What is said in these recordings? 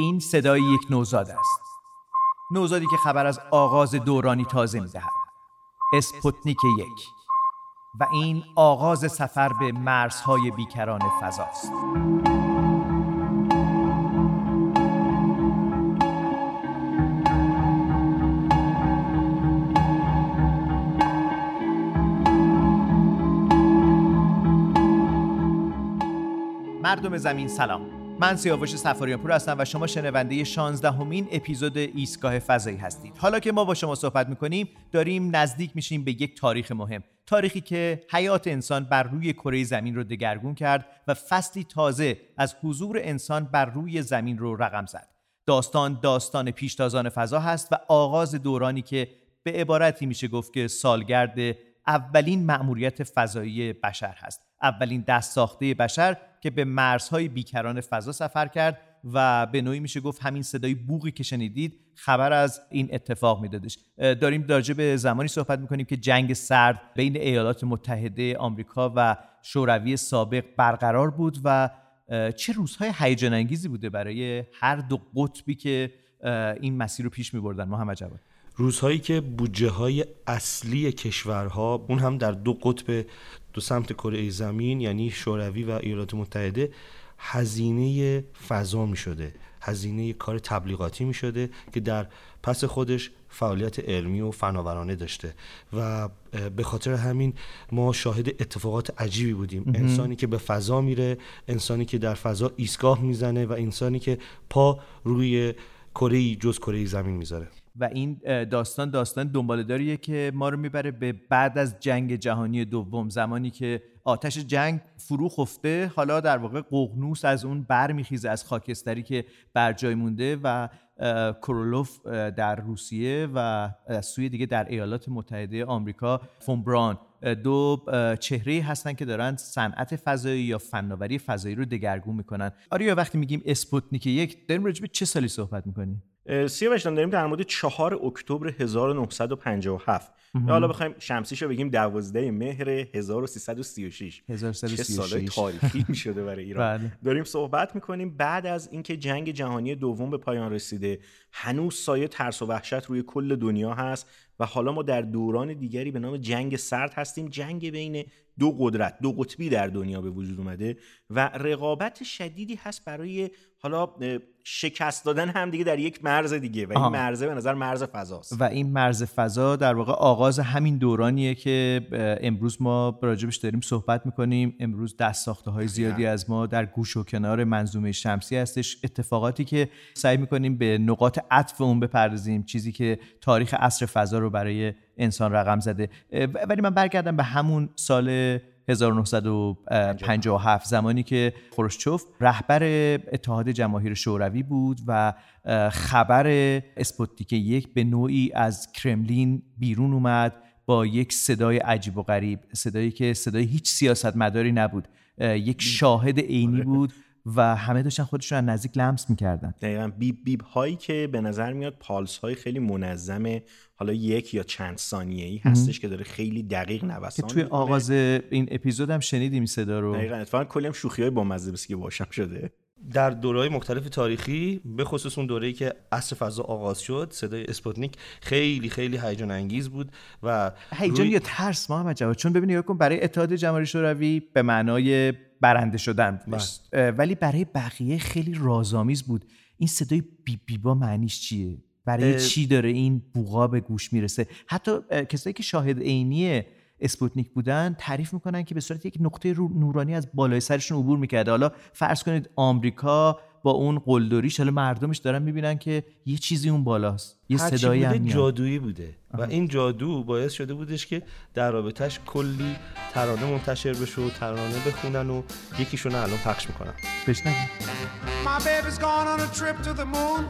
این صدای یک نوزاد است. نوزادی که خبر از آغاز دورانی تازه می‌دهد. اسپوتنیک یک. و این آغاز سفر به مرزهای بیکران فضاست. مردم زمین سلام. من سیاوش سفاریان پور هستم و شما شنونده 16 همین اپیزود ایستگاه فضایی هستید. حالا که ما با شما صحبت می‌کنیم داریم نزدیک میشیم به یک تاریخ مهم. تاریخی که حیات انسان بر روی کره زمین رو دگرگون کرد و فصلی تازه از حضور انسان بر روی زمین رو رقم زد. داستان داستان پیشتازان فضا هست و آغاز دورانی که به عبارتی میشه گفت که سالگرد اولین مأموریت فضایی بشر هست. اولین دست ساخته بشر که به مرزهای بیکران فضا سفر کرد و به نوعی میشه گفت همین صدای بوغی که شنیدید خبر از این اتفاق میدادش. داریم راجع به زمانی صحبت می‌کنیم که جنگ سرد بین ایالات متحده آمریکا و شوروی سابق برقرار بود و چه روزهای هیجان انگیزی بوده برای هر دو قطبی که این مسیر رو پیش میبردن. محمد جواد. روزهایی که بودجه های اصلی کشورها اون هم در دو قطب دو سمت کره زمین یعنی شوروی و ایالات متحده هزینه فضا می شده هزینه کار تبلیغاتی می شده که در پس خودش فعالیت علمی و فناورانه داشته. و به خاطر همین ما شاهد اتفاقات عجیبی بودیم. انسانی که به فضا میره انسانی که در فضا ایستگاه می‌زنه و انسانی که پا روی کره جز کره زمین می‌ذاره. و این داستان داستان دنبالداریه که ما رو می‌بره به بعد از جنگ جهانی دوم. زمانی که آتش جنگ فرو خفته حالا در واقع ققنوس از اون بر میخیزه از خاکستری که بر جای مونده و کرولوف در روسیه و سوی دیگه در ایالات متحده آمریکا فون دو چهره هستن که دارن صنعت فضایی یا فناوری فضایی رو دگرگون می‌کنن. آره وقتی میگیم اسپوتنیک یک داریم راجع چه سالی صحبت می‌کنیم؟ سیاوش داریم در مورد 4 اکتبر 1957 یا حالا بخوایم شمسیشو بگیم 12 مهر 1336 چه سال تاریخی می شده برای ایران. بله. داریم صحبت می‌کنیم بعد از اینکه جنگ جهانی دوم به پایان رسیده. هنوز سایه ترس و وحشت روی کل دنیا هست و حالا ما در دوران دیگری به نام جنگ سرد هستیم. جنگ بین دو قدرت دو قطبی در دنیا به وجود اومده و رقابت شدیدی هست برای حالا شکست دادن هم دیگه در یک مرز دیگه و این مرزه به نظر مرز فضاست. و این مرز فضا در واقع آغاز همین دورانیه که امروز ما راجبش داریم صحبت می‌کنیم. امروز دست ساخته های زیادی از ما در گوش و کنار منظومه شمسی هستش. اتفاقاتی که سعی می‌کنیم به نقاط عطف اون بپردازیم چیزی که تاریخ عصر فضا رو برای انسان رقم زده. ولی من برگردم به همون سال 1957 زمانی که خروشچوف رهبر اتحاد جماهیر شوروی بود و خبر اسپوتنیک یک به نوعی از کرملین بیرون اومد با یک صدای عجیب و غریب صدایی که صدای هیچ سیاستمداری نبود. یک شاهد عینی بود. و همه داشتن خودشون از نزدیک لمس می‌کردن. دقیقا. بیب بیب هایی که به نظر میاد پالس های خیلی منظم حالا یک یا چند ثانیه ای هستش که داره خیلی دقیق نوسان که توی آغاز این اپیزود هم شنیدیم صدا رو. دقیقا. اتفاقا کلی هم شوخی های با مزه که باشم شده. در دورهای مختلف تاریخی به خصوص اون دوره‌ای که عصر فضا آغاز شد صدای اسپوتنیک خیلی خیلی هیجان انگیز بود و هیجان روی... یا ترس محمد جواد؟ چون ببینید کن برای اتحاد جماهیر شوروی به معنای برنده شدن بله. ولی برای بقیه خیلی رازآمیز بود. این صدای beep beep ها معنیش چیه؟ برای چی داره این بوقا به گوش می‌رسه؟ حتی کسایی که شاهد عینی اسپوتنیک بودن تعریف می‌کنن که به صورت یک نقطه نورانی از بالای سرشون عبور می‌کرده. حالا فرض کنید آمریکا با اون قلدریش حالا مردمش دارن می‌بینن که یه چیزی اون بالاست یه صدایی هم جادویی بوده و این جادو باعث شده بودش که در رابطش کلی ترانه منتشر بشه و ترانه بخونن و یکیشون الان پخش می‌کنن. بشنویم My baby's gone on a trip to the moon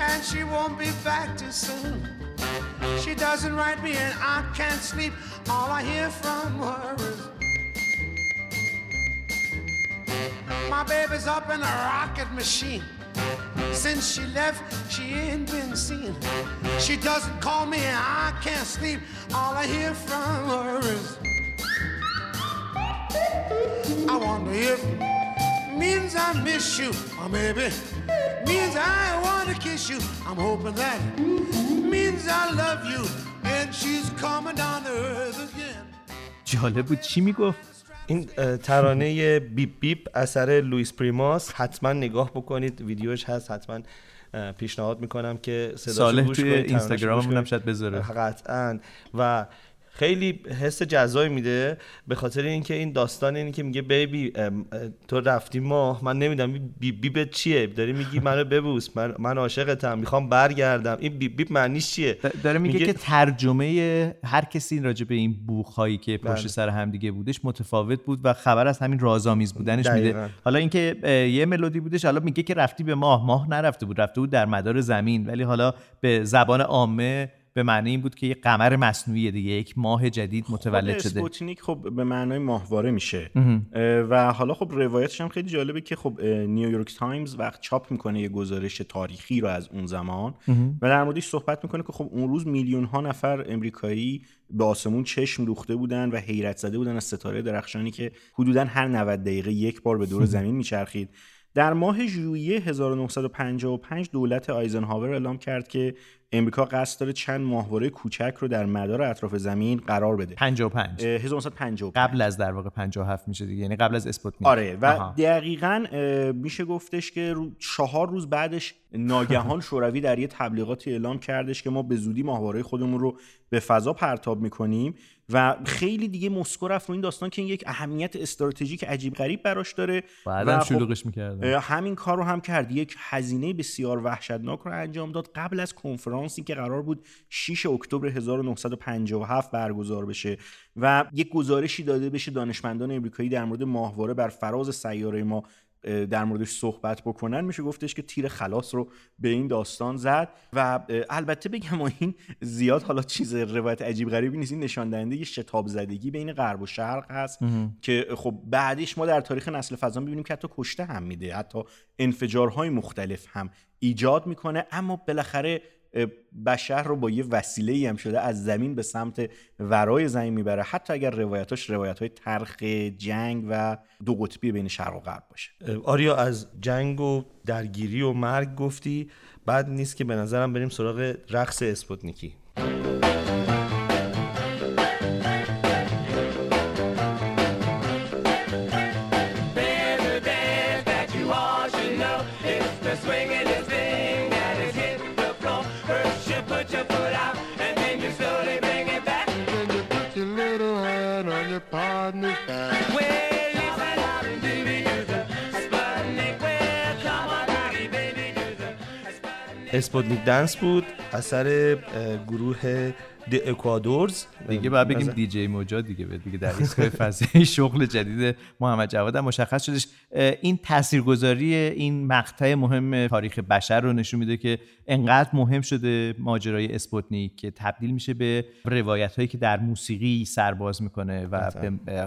And she won't be back too soon. She doesn't write me and I can't sleep. All I hear from her is My baby's up in a rocket machine. Since she left, she ain't been seen. She doesn't call me and I can't sleep. All I hear from her is. I wonder if means I miss you, my baby. means I wanna kiss you. I'm hoping that means I love you and she's coming down to earth again. جالب بود چی میگفت این ترانه بیپ بیپ اثر لوئیس پریماس. حتما نگاه بکنید. ویدیوش هست. حتما پیشنهاد می‌کنم که صالح توی اینستاگراممون هم شاید بذاره. قطعا. و خیلی حس جزایی میده به خاطر اینکه این داستان اینه که میگه بیبی تو رفتی ماه من نمی‌دونم بی بی به چیه؟ داری میگی منو ببوس من من عاشقتم می‌خوام برگردم. این بی بی معنیش چیه؟ داره میگه, که ترجمه هر کسی راجع به این بوخایی که پشت بله. سر هم دیگه بودش متفاوت بود و خبر از همین رازآمیز بودنش میده. حالا اینکه یه ملودی بودش حالا میگه که رفتی به ماه ماه نرفته بود رفته بود در مدار زمین ولی حالا به زبان عامه به معنی این بود که یه قمر مصنوعی دیگه یک ماه جدید متولد شده. اسپوتنیک خب به معنای ماهواره میشه. و حالا خب روایتش هم خیلی جالبه که خب نیویورک تایمز وقت چاپ می‌کنه یه گزارش تاریخی رو از اون زمان. و در موردش صحبت می‌کنه که خب اون روز میلیون ها نفر امریکایی به آسمون چشم دوخته بودن و حیرت زده بودن از ستاره درخشانی که حدودا هر 90 دقیقه یک بار به دور زمین میچرخید. در ماه ژوئیه 1955 دولت آیزنهاور اعلام کرد که امریکا قصد داره چند ماهواره کوچک رو در مدار اطراف زمین قرار بده. 55 1955 قبل از در واقع 57 میشه دیگه یعنی قبل از اسپوتنیک آره و دقیقا میشه گفتش که چهار روز بعدش ناگهان شوروی در یه تبلیغاتی اعلام کردش که ما به زودی ماهواره خودمون رو به فضا پرتاب می‌کنیم و خیلی دیگه مسکو رفت رو این داستان که این یک اهمیت استراتژیک عجیب غریب براش داره و خب همین کار رو هم کرد. یک هزینه بسیار وحشتناک رو انجام داد قبل از کنفرانسی که قرار بود 6 اکتبر 1957 برگزار بشه و یک گزارشی داده بشه دانشمندان امریکایی در مورد ماهواره بر فراز سیاره ما در موردش صحبت بکنن. میشه گفتش که تیر خلاص رو به این داستان زد و البته بگم این زیاد حالا چیز روایت عجیب غریبی نیست. این نشان دهنده یه شتاب زدگی بین غرب و شرق هست که خب بعدش ما در تاریخ نسل فضا می‌بینیم که حتی کشته هم میده. حتی انفجارهای مختلف هم ایجاد می‌کنه. اما بالاخره بشر رو با یه وسیله ای هم شده از زمین به سمت ورای زمین می‌بره. حتی اگر روایتاش روایت های ترخ جنگ و دو قطبی بین شرق و غرب باشه. آریا از جنگ و درگیری و مرگ گفتی بعد نیست که به نظرم بریم سراغ رقص اسپوتنیکی. Sputnik Dance بود. اثر گروه The Equadors دیگه باید بگیم دیجی موجا دیگه دیگه در ایستگاه فضایی شغل جدید محمد جواد هم مشخص شدش. این تاثیرگذاری این مقطع مهم تاریخ بشر رو نشون میده که انقدر مهم شده ماجرای اسپوتنیک که تبدیل میشه به روایت هایی که در موسیقی سرباز می‌کنه و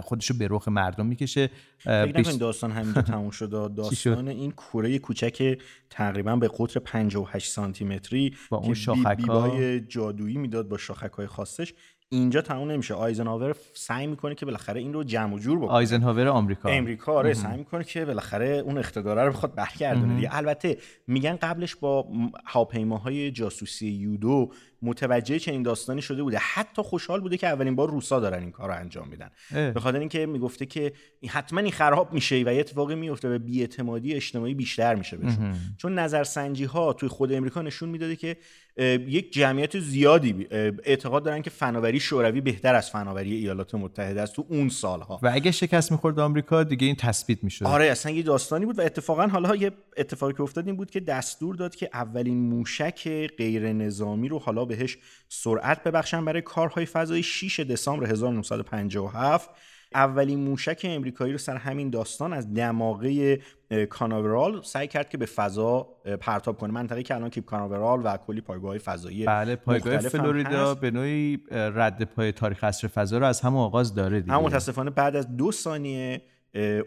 خودش رو به رخ مردم می‌کشه. فکر داستان همینجا تموم شده داستان این کوره کوچک تقریبا به قطر 58 سانتی متری با اون شاخک جادویی می‌داد با شاخک های خاصش. اینجا تموم نمیشه. آیزنهاور سعی می‌کنه که بالاخره این رو جمع و جور بکنه. آیزنهاور آمریکا. امریکا آره سعی می‌کنه که بالاخره اون اقتدار رو بخواد برگردونه دیگه. البته میگن قبلش با هواپیماهای جاسوسی یودو متوجه چنین داستانی شده بوده. حتی خوشحال بوده که اولین بار روسا دارن این کار رو انجام میدن. به خاطر اینکه می‌گفته که حتما این خراب میشه و یه اتفاقی میفته و بیاعتمادی اجتماعی بیشتر میشه بهشون. چون نظرسنجی ها توی خود امریکا نشون می‌داده که یک جمعیت زیادی اعتقاد دارن که فناوری شوروی بهتر از فناوری ایالات متحده است تو اون سالها. و اگه شکست می‌خورد آمریکا دیگه این تثبیت می‌شد. آره اصلا یه داستانی بود و اتفاقا حالا یه اتفاقی که افتاد این بود که دستور داد که اولین موشک غیر نظامی رو حالا بهش سرعت ببخشن برای کارهای فضایی. 6 دسامبر 1957 اولین موشک امریکایی رو سر همین داستان از دماغه کاناورال سعی کرد که به فضا پرتاب کنه. منطقه که الان کیپ کاناورال و کلی پایگاه فضایی بله پایگاه فلوریدا به نوعی رد پای تاریخ عصر فضا رو از همون آغاز داره دیگه. اما متاسفانه بعد از دو ثانیه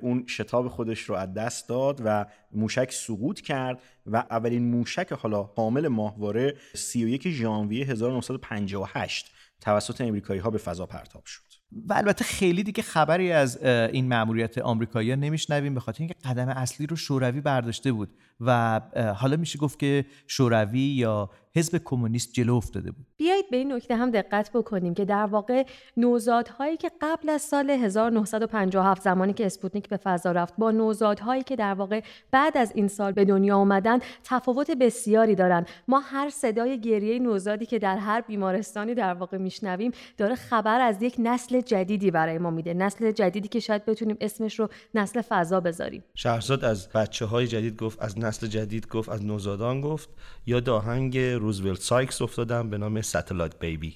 اون شتاب خودش رو از دست داد و موشک سقوط کرد و اولین موشک حالا حامل ماهواره 31 ژانویه 1958 توسط امریکایی ها به فضا پرتاب شد. و البته خیلی دیگه خبری از این مأموریت آمریکایی‌ها نمیشنویم به خاطر اینکه قدم اصلی رو شوروی برداشته بود و حالا میشه گفت که شوروی یا حزب کمونیست جلو افتاده بود. بیایید به این نکته هم دقت بکنیم که در واقع نوزادهایی که قبل از سال 1957 زمانی که اسپوتنیک به فضا رفت با نوزادهایی که در واقع بعد از این سال به دنیا آمدن تفاوت بسیاری دارن. ما هر صدای گریه نوزادی که در هر بیمارستانی در واقع میشنویم داره خبر از یک نسل جدیدی برای ما میده. نسل جدیدی که شاید بتونیم اسمش رو نسل فضا بذاریم. شهرزاد از بچه های جدید گفت از نسل جدید گفت از نوزادان گفت یا داهنگ روزولت سایکس افتادم به نام ستلایت بیبی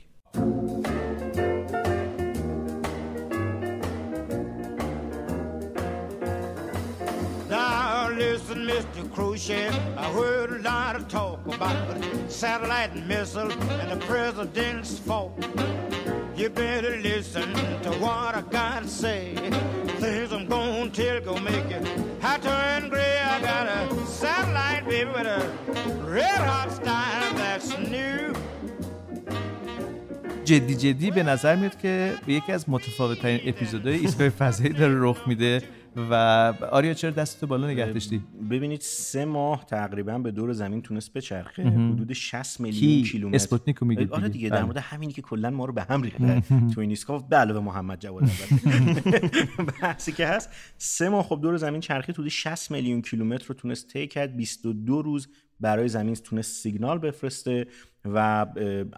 listen, Mr. Khrushchev, I heard a lot of talk about the satellite missile and the president's fault. You better listen to what I gotta say. Things I'm gonna tell gonna make you hot and gray. I got a satellite baby with a red hot style that's new. جدی جدی به نظر میاد که یکی از متفاوت ترین اپیزودهای ایستگاه فضایی داره رخ میده و آریا چرا دستتو بالا نگه داشتی؟ ببینید سه ماه تقریبا به دور زمین تونست بچرخه. حدود 60 میلیون کیلومتر. اسپوتنیکو میگه آره دیگه در بله. مورد همینی که کلا ما رو به هم ریخته. تو این اسکیل به علاوه محمد جواد بحثی که هست سه ماه خب دور زمین چرخید. حدود 60 میلیون کیلومتر رو تونست طی کرد. 22 روز برای زمین تونست سیگنال بفرسته و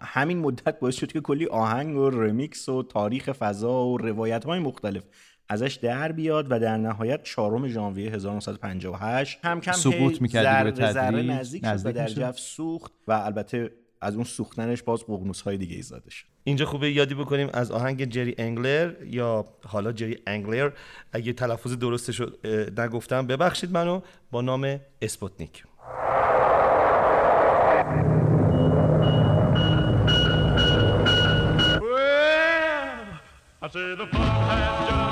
همین مدت باعث شد که کلی آهنگ و رمیکس و تاریخ فضا و روایت های مختلف ازش در بیاد و در نهایت 4 ژانویه 1958 هم کم سقوط می‌کرد ذره ذره نزدیک شد و در جو سوخت و البته از اون سوختنش باز ققنوس های دیگه ایجاد شد. اینجا خوبه یادی بکنیم از آهنگ جری انگلر یا حالا جری انگلر اگه تلفظ درستش رو نگفتم ببخشید منو با نام اسپوتنیک. I say the fun has just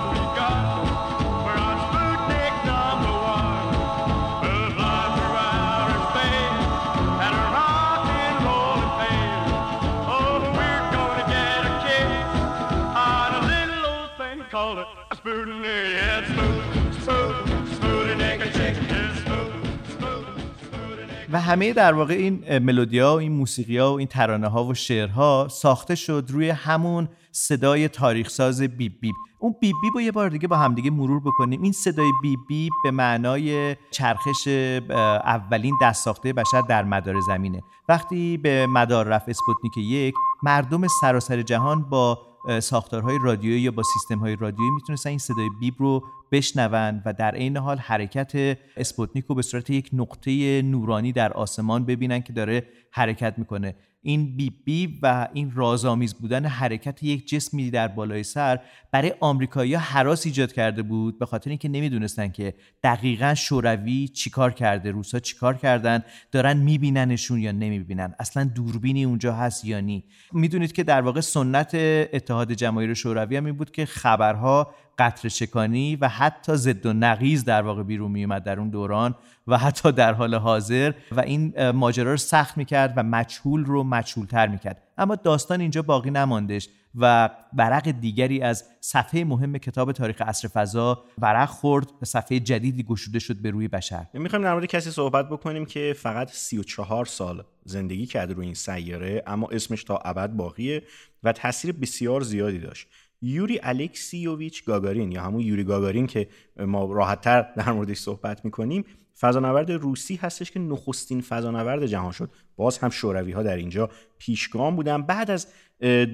و همه در واقع این ملودیا و این موسیقی ها و این ترانه ها و شعرها ساخته شد روی همون صدای تاریخساز بیب بیب. اون بیب بیب رو یه بار دیگه با همدیگه مرور بکنیم. این صدای بیب بیب به معنای چرخش اولین دست ساخته بشر در مدار زمینه. وقتی به مدار رفت اسپوتنیک یک مردم سراسر جهان با ساختارهای رادیویی یا با سیستم‌های رادیویی می‌تونستن این صدای بیب رو بشنوند و در عین حال حرکت اسپوتنیک رو به صورت یک نقطه نورانی در آسمان ببینن که داره حرکت می‌کنه. این بیب بیب و این رازآمیز بودن حرکت یک جسمی در بالای سر برای آمریکایی‌ها هراس ایجاد کرده بود به خاطر اینکه نمی‌دونستن که دقیقا شوروی چیکار کرده روسا چیکار کردن دارن میبیننشون یا نمی‌بینن اصلا دوربینی اونجا هست یا نی. می‌دونید که در واقع سنت اتحاد جماهیر شوروی هم این بود که خبرها قطر شکانی و حتی ضد و نقیز در واقع بیرون میومد در اون دوران و حتی در حال حاضر و این ماجرا رو سخت می‌کرد و مجهول رو مجهولتر می‌کرد. اما داستان اینجا باقی نماندش و برق دیگری از صفحه مهم کتاب تاریخ عصر فضا برق خورد و صفحه جدیدی گشوده شد به روی بشر. می‌خوایم در مورد کسی صحبت بکنیم که فقط 34 سال زندگی کرده روی این سیاره اما اسمش تا ابد باقیه و تاثیر بسیار زیادی داشت. یوری الکسیوویچ گاگارین یا همون یوری گاگارین که ما راحتتر در موردش صحبت می‌کنیم فضانورد روسی هستش که نخستین فضانورد جهان شد. باز هم شوروی ها در اینجا پیشگام بودن. بعد از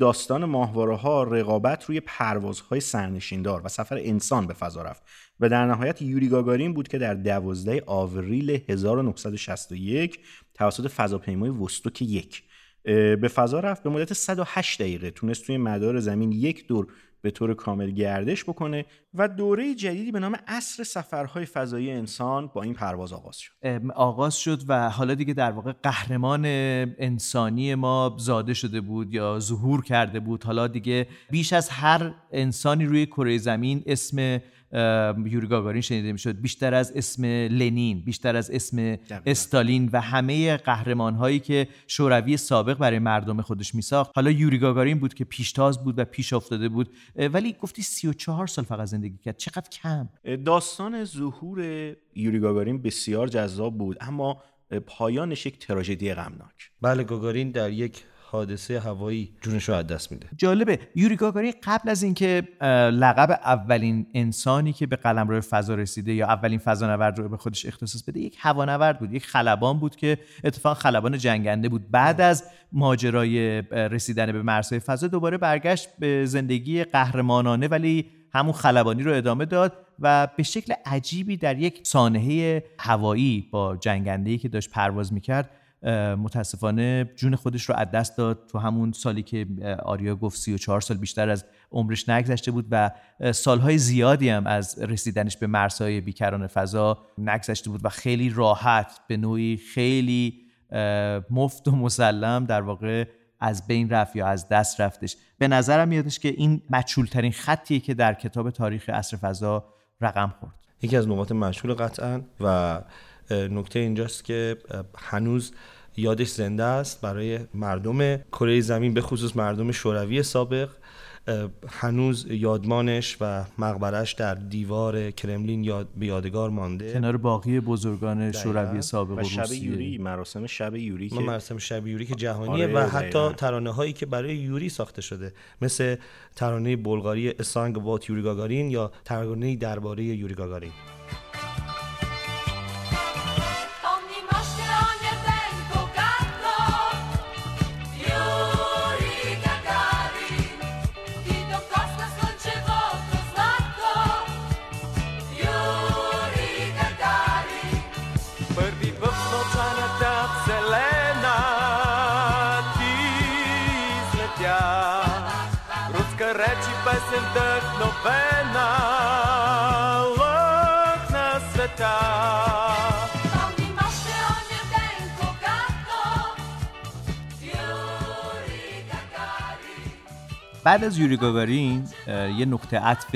داستان ماهواره ها رقابت روی پروازهای سرنشیندار و سفر انسان به فضا رفت و در نهایت یوری گاگارین بود که در 12 آوریل 1961 توسط فضاپیمای وستوک یک به فضا رفت. به مدت 108 دقیقه تونست توی مدار زمین یک دور به طور کامل گردش بکنه و دوره جدیدی به نام عصر سفرهای فضایی انسان با این پرواز آغاز شد. آغاز شد و حالا دیگه در واقع قهرمان انسانی ما زاده شده بود یا ظهور کرده بود. حالا دیگه بیش از هر انسانی روی کره زمین اسم یوری گاگارین شنیده می‌شد. بیشتر از اسم لنین بیشتر از اسم استالین و همه قهرمان هایی که شوروی سابق برای مردم خودش میساخت. حالا یوری گاگارین بود که پیشتاز بود و پیش افتاده بود. ولی گفتی 34 سال فقط زندگی کرد. چقدر کم؟ داستان ظهور یوری گاگارین بسیار جذاب بود اما پایانش یک تراژدی غمناک. بله گاگارین در یک حادثه هوایی جونش رو از دست میده. جالبه. یوری گاگارین قبل از اینکه لقب اولین انسانی که به قلمرو فضا رسیده یا اولین فضانورد رو به خودش اختصاص بده یک هوانورد بود یک خلبان بود که اتفاق خلبان جنگنده بود. بعد از ماجرای رسیدن به مرزهای فضا دوباره برگشت به زندگی قهرمانانه ولی همون خلبانی رو ادامه داد و به شکل عجیبی در یک سانحه هوایی با جنگنده‌ای که داشت پرواز می‌کرد متاسفانه جون خودش رو از دست داد. تو همون سالی که آریا گفت 34 سال بیشتر از عمرش نگذشته بود و سالهای زیادی هم از رسیدنش به مرزهای بیکران فضا نگذشته بود و خیلی راحت به نوعی خیلی مفت و مسلم در واقع از بین رفت یا از دست رفتش. به نظرم میادش که این مچولترین خطیه که در کتاب تاریخ عصر فضا رقم خورد. یکی از نقاط مشهور قطعا و نکته اینجاست که هنوز یادش زنده است برای مردم کره زمین به خصوص مردم شوروی سابق. هنوز یادمانش و مقبرش در دیوار کرملین یاد به یادگار مانده. کنار باقی بزرگان شوروی سابق و, شب یوری مراسم شب یوری که مراسم شب یوری که جهانیه آره و حتی ترانه هایی که برای یوری ساخته شده مثل ترانه بلغاری اسانگ بات یوری گاگارین یا ترانه درباره یوری گاگارین. بعد از یوری گاگارین یه نقطه عطف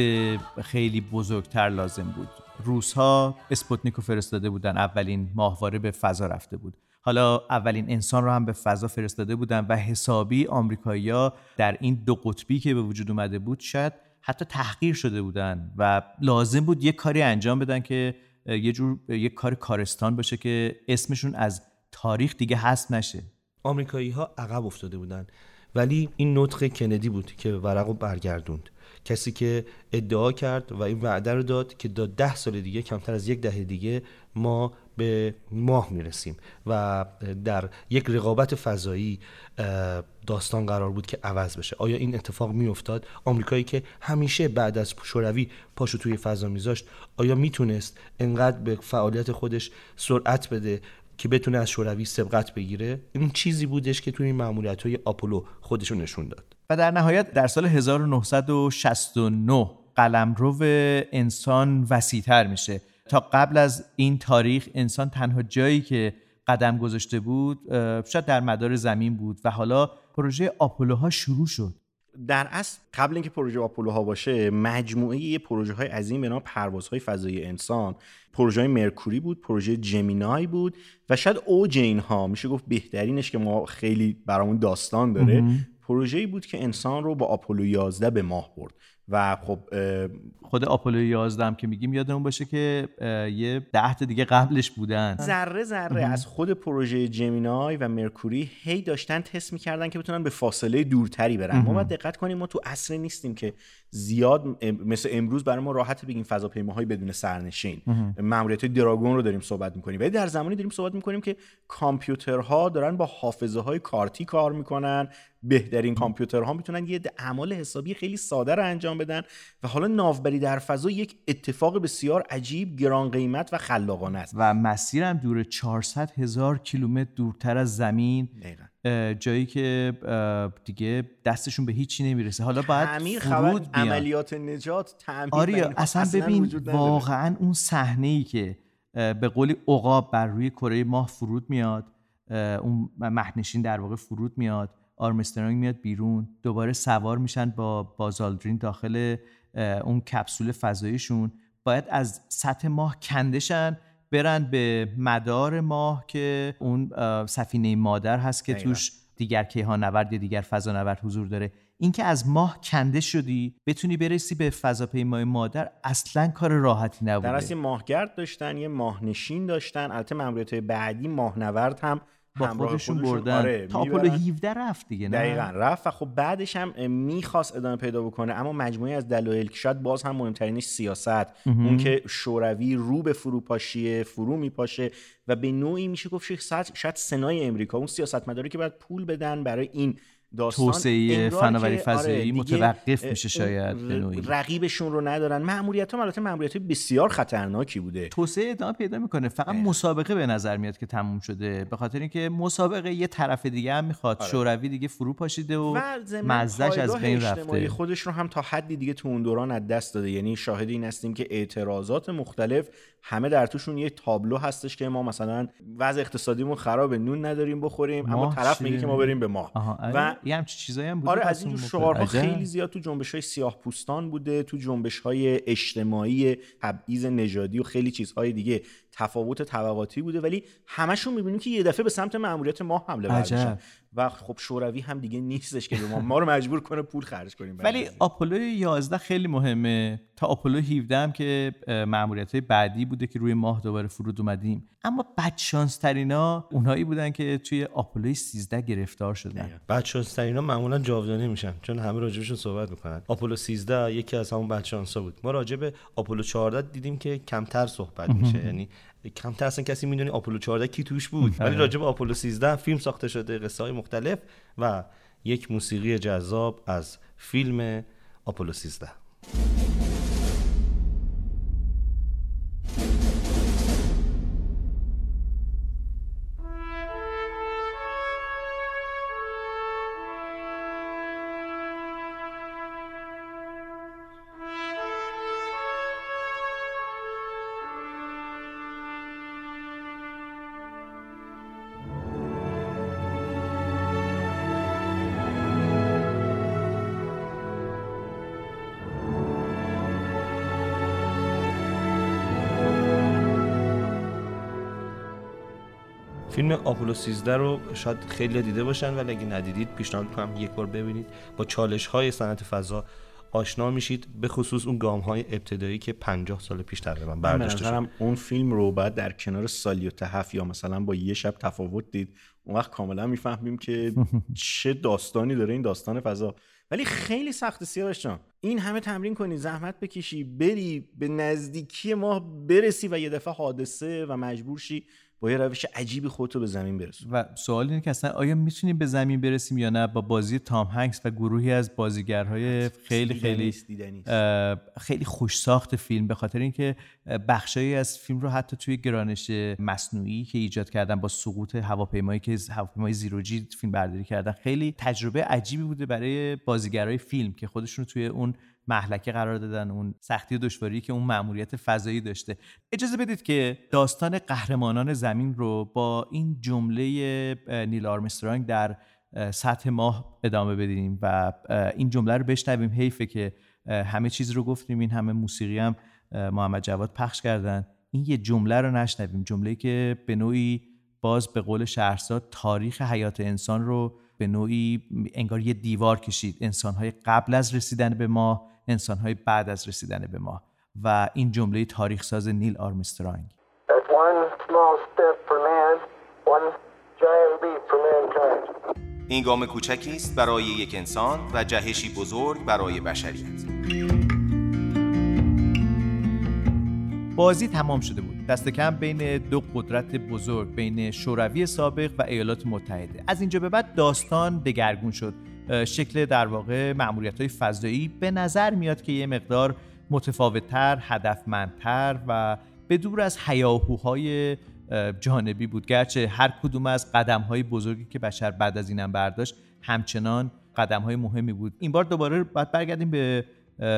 خیلی بزرگتر لازم بود. روس ها اسپوتنیک رو فرستاده بودن اولین ماهواره به فضا رفته بود. حالا اولین انسان رو هم به فضا فرستاده بودن و حسابی آمریکایی‌ها در این دو قطبی که به وجود اومده بود شاید حتی تحقیر شده بودن و لازم بود یه کاری انجام بدن که یه جور یه کار کارستان باشه که اسمشون از تاریخ دیگه هست نشه. آمریکایی ها عقب افتاده بودن. ولی این نطق کندی بود که ورق رو برگردوند. کسی که ادعا کرد و این وعده رو داد که تا ده سال دیگه کمتر از یک دهه دیگه ما به ماه می‌رسیم و در یک رقابت فضایی داستان قرار بود که عوض بشه. آیا این اتفاق میافتاد؟ آمریکایی که همیشه بعد از شوروی پاشو توی فضا میذاشت آیا می‌تونست انقدر به فعالیت خودش سرعت بده که بتونه از شوروی سبقت بگیره؟ این چیزی بودش که توی این معمولیت های آپولو خودشو نشون داد. و در نهایت در سال 1969 قلمرو انسان وسیعتر میشه. تا قبل از این تاریخ انسان تنها جایی که قدم گذاشته بود شاید در مدار زمین بود و حالا پروژه آپولوها شروع شد. در اصل قبل اینکه پروژه آپولوها باشه مجموعه پروژه های عظیم به نام پروازهای فضایی انسان. پروژه مرکوری بود پروژه جمینای بود و شاید اوج اینها میشه گفت بهترینش که ما خیلی برامون داستان داره پروژه‌ای بود که انسان رو با آپولو 11 به ماه برد. و خب خود آپولو 11 هم که میگیم یادمون باشه که یه ده تا دیگه قبلش بودن. ذره ذره از خود پروژه جمینای و مرکوری هی داشتن تست می‌کردن که بتونن به فاصله دورتری برن. ما باید دقت کنیم ما تو اصل نیستیم که زیاد مثل امروز برای ما راحت بگیم فضاپیماهای بدون سرنشین. ماموریت دراگون رو داریم صحبت می‌کنیم. ولی در زمانی داریم صحبت می‌کنیم که کامپیوترها دارن با حافظه های کارتی کار می‌کنن. بهترین کامپیوترها می‌تونن یه اعمال حسابی خیلی ساده رو انجام بدن و حالا ناوبری در فضا یک اتفاق بسیار عجیب گران قیمت و خلاقانه است. و مسیرم دور 400 هزار کیلومتر دورتر از زمین. جایی که دیگه دستشون به هیچی نمی‌رسه. حالا باید فرود عملیات نجات تعمیر آره اصلا ببین واقعا اون صحنه ای که به قولی عقاب بر روی کره ماه فرود میاد اون مهنشین در واقع فرود میاد آرمسترانگ میاد بیرون دوباره سوار میشن با بازالدرین داخل اون کپسول فضاییشون. باید از سطح ماه کندشن برن به مدار ماه که اون سفینه مادر هست که توش دیگر کیهان نورد یا دیگر فضانورد حضور داره. اینکه از ماه کنده شدی بتونی برسی به فضاپیمای مادر اصلا کار راحتی نبوده. در اصل ماهگرد داشتن یه ماهنشین داشتن. البته ماموریت با ماهنورد هم با خودشون بردن. آره تا آپولو 17 رفت دیگه نه؟ دقیقا رفت و خب بعدش هم می‌خواست ادامه پیدا بکنه اما مجموعی از دلایل که شاید باز هم مهمترینش سیاست. اون که شوروی رو به فروپاشیه فرو میپاشه و به نوعی میشه گفت شاید سنای امریکا اون سیاستمداری که باید پول بدن برای این توسعه فناوری فضایی آره متوقف میشه شاید رقیبشون رو ندارن. ماموریت هم البته ماموریت بسیار خطرناکی بوده. توسعه ادامه پیدا می‌کنه. فقط مسابقه به نظر میاد که تموم شده. به خاطر اینکه مسابقه یه طرف دیگه هم می‌خواد. آره. شوروی دیگه فرو پاشیده و, مزدش از بین رفته. خودش رو هم تا حدی دیگه تو اون دوران از دست داده. یعنی شاهد این هستیم که اعتراضات مختلف همه در توشون یه تابلو هستش که ما مثلا وضع اقتصادیمون خراب نون نداریم بخوریم اما طرف میگه که ما بریم به ماه. و یه همچین چیزایی هم آره از اینجور شعارها خیلی زیاد تو جنبش های سیاه پوستان بوده تو جنبش های اجتماعی تبعیض نژادی و خیلی چیزهای دیگه. تفاوت طبقاتی بوده ولی همشون می‌بینیم که یه دفعه به سمت ماموریت ما حمله ورشن و خب شوروی هم دیگه نیستش که ما ما رو مجبور کنه پول خرج کنیم ولی آپولو 11 خیلی مهمه. تا آپولو 17 هم که ماموریت بعدی بوده که روی ماه دوباره فرود اومدیم. اما بدشانس ترینا اونهایی بودن که توی آپولو 13 گرفتار شدن. بدشانس ترینا معمولا جاودانه میشن چون همه راجبشون صحبت می‌کنن. آپولو 13 یکی از همون بدشانسا بود. ما راجع به آپولو 14 دیدیم که کمتر صحبت میشه. یعنی کمتر اصلا کسی می‌دونی آپولو 14 کی توش بود. ولی راجع به آپولو 13 فیلم ساخته شده قصه های مختلف و یک موسیقی جذاب از فیلم آپولو 13 آپولو 13 رو شاید خیلی دیده باشن ولی اگه ندیدید پیشنهاد می‌کنم یک بار ببینید. با چالش های صنعت فضا آشنا میشید به خصوص اون گام های ابتدایی که 50 سال پیش تقریبا برداشته شد. اون فیلم رو بعد در کنار سالی تحف یا مثلا با یه شب تفاوت دید اون وقت کاملا می‌فهمیم که چه داستانی داره این داستان فضا. ولی خیلی سخت سیاوش جان. این همه تمرین کنی زحمت بکشی بری به نزدیکی ما برسی و یه دفعه حادثه و مجبور شی با یه روش عجیبی خودتو به زمین برسون و سوال اینه که اصلا آیا می‌تونیم به زمین برسیم یا نه؟ با بازی تام هنگس و گروهی از بازیگرهای خیلی خیلی خیلی خوش ساخت فیلم به خاطر اینکه بخشایی از فیلم رو حتی توی گرانش مصنوعی که ایجاد کردن با سقوط هواپیمایی که هواپیمای زیروجی فیلم برداری کردن خیلی تجربه عجیبی بوده برای بازیگرای فیلم که خودشون توی اون محلکه قرار دادن اون سختی و دشواری که اون مأموریت فضایی داشته. اجازه بدید که داستان قهرمانان زمین رو با این جمله نیل آرمسترانگ در سطح ماه ادامه بدیم و این جمله رو بشنویم. حیفه که همه چیز رو گفتیم این همه موسیقی هم محمد جواد پخش کردن. این یه جمله رو نشنویم جمله که به نوعی باز به قول شهرزاد تاریخ حیات انسان رو به نوعی انگار یه دیوار کشید. انسانهای قبل از رسیدن به ما انسانهای بعد از رسیدن به ما. و این جمله تاریخ ساز نیل آرمسترانگ. این گام کوچکی است برای یک انسان و جهشی بزرگ برای بشریت. بازی تمام شده بود. دست کم بین دو قدرت بزرگ بین شوروی سابق و ایالات متحده. از اینجا به بعد داستان دگرگون شد. شکل در واقع معمولیت های فضایی به نظر میاد که یه مقدار متفاوتتر هدفمندتر و به دور از حیاهوهای جانبی بود. گرچه هر کدوم از قدم های بزرگی که بشر بعد از اینم برداشت همچنان قدم های مهمی بود. این بار دوباره باید برگردیم به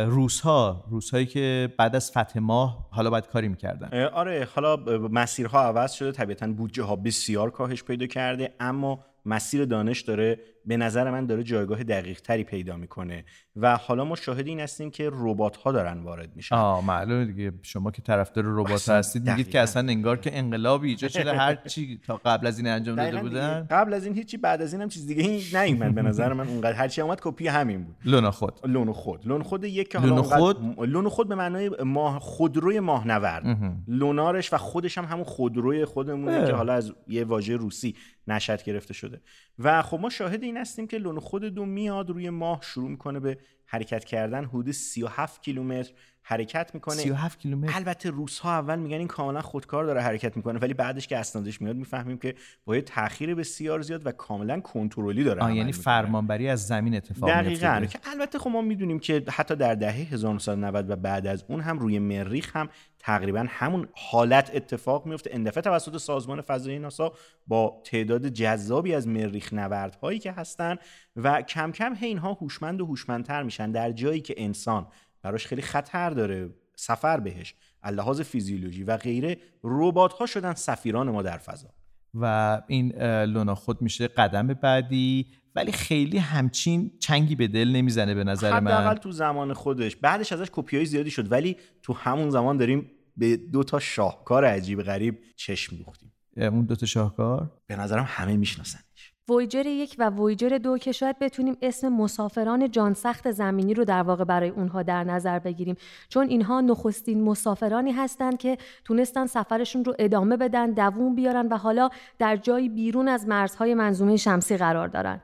روس ها روس هایی که بعد از فتح ماه حالا باید کاری می‌کردن. آره حالا مسیرها عوض شده. طبیعتا بودجه ها بسیار کاهش پیدا کرده اما مسیر دانش داره به نظر من داره جایگاه دقیق تری پیدا می‌کنه و حالا ما شاهد این هستیم که ربات ها دارن وارد میشن. آه معلومه دیگه. شما که طرفدار ربات هستید میگید که اصلا انگار که انقلابی ایجاد شده. هر چی تا قبل از این انجام داده بودن. قبل از این هیچی بعد از این هم چیز دیگه نیومد. به نظر من اونقدر. هر چی اومد کپی همین بود. لون خود. لون خود. لون خود یک که لون خود؟ لون خود به معنای ماه خودروی ماهنورد. لونارش و خودش هم همون خودروی خودمونه که حالا از یه واژه روسی نشد گرفته شده. و خب ما شاهد این هستیم که لون خود دو میاد روی ماه شروع می‌کنه به حرکت کردن حدود 37 کیلومتر. حرکت می‌کنه. 37 کیلومتر. البته روس ها اول میگن این کاملا خودکار داره حرکت می‌کنه ولی بعدش که اسنادش میاد می‌فهمیم که با یه تاخیر بسیار زیاد و کاملا کنترلی داره یعنی فرمانبری از زمین اتفاق دقیقاً که البته خب ما می‌دونیم که حتی در دهه 1990 و بعد از اون هم روی مریخ هم تقریبا همون حالت اتفاق میفته اندفعه توسط سازمان فضایی ناسا با تعداد جذابی از مریخ نوردهایی که هستن و کم کم اینها هوشمند و هوشمندتر میشن. در جایی که انسان براش خیلی خطر داره. سفر بهش. لحاظ فیزیولوژی و غیره ربات ها شدن سفیران ما در فضا. و این لونا خود میشه قدم بعدی ولی خیلی همچین چنگی به دل نمی‌زنه به نظر من. حداقل تو زمان خودش. بعدش ازش کپی های زیادی شد ولی تو همون زمان داریم به دو تا شاهکار عجیب غریب چشم دوختیم اون دو تا شاهکار؟ به نظرم همه می‌شناسن. وویجر یک و وویجر دو که شاید بتونیم اسم مسافران جانسخت زمینی رو در واقع برای اونها در نظر بگیریم. چون اینها نخستین مسافرانی هستند که تونستن سفرشون رو ادامه بدن دووم بیارن و حالا در جایی بیرون از مرزهای منظومه شمسی قرار دارن.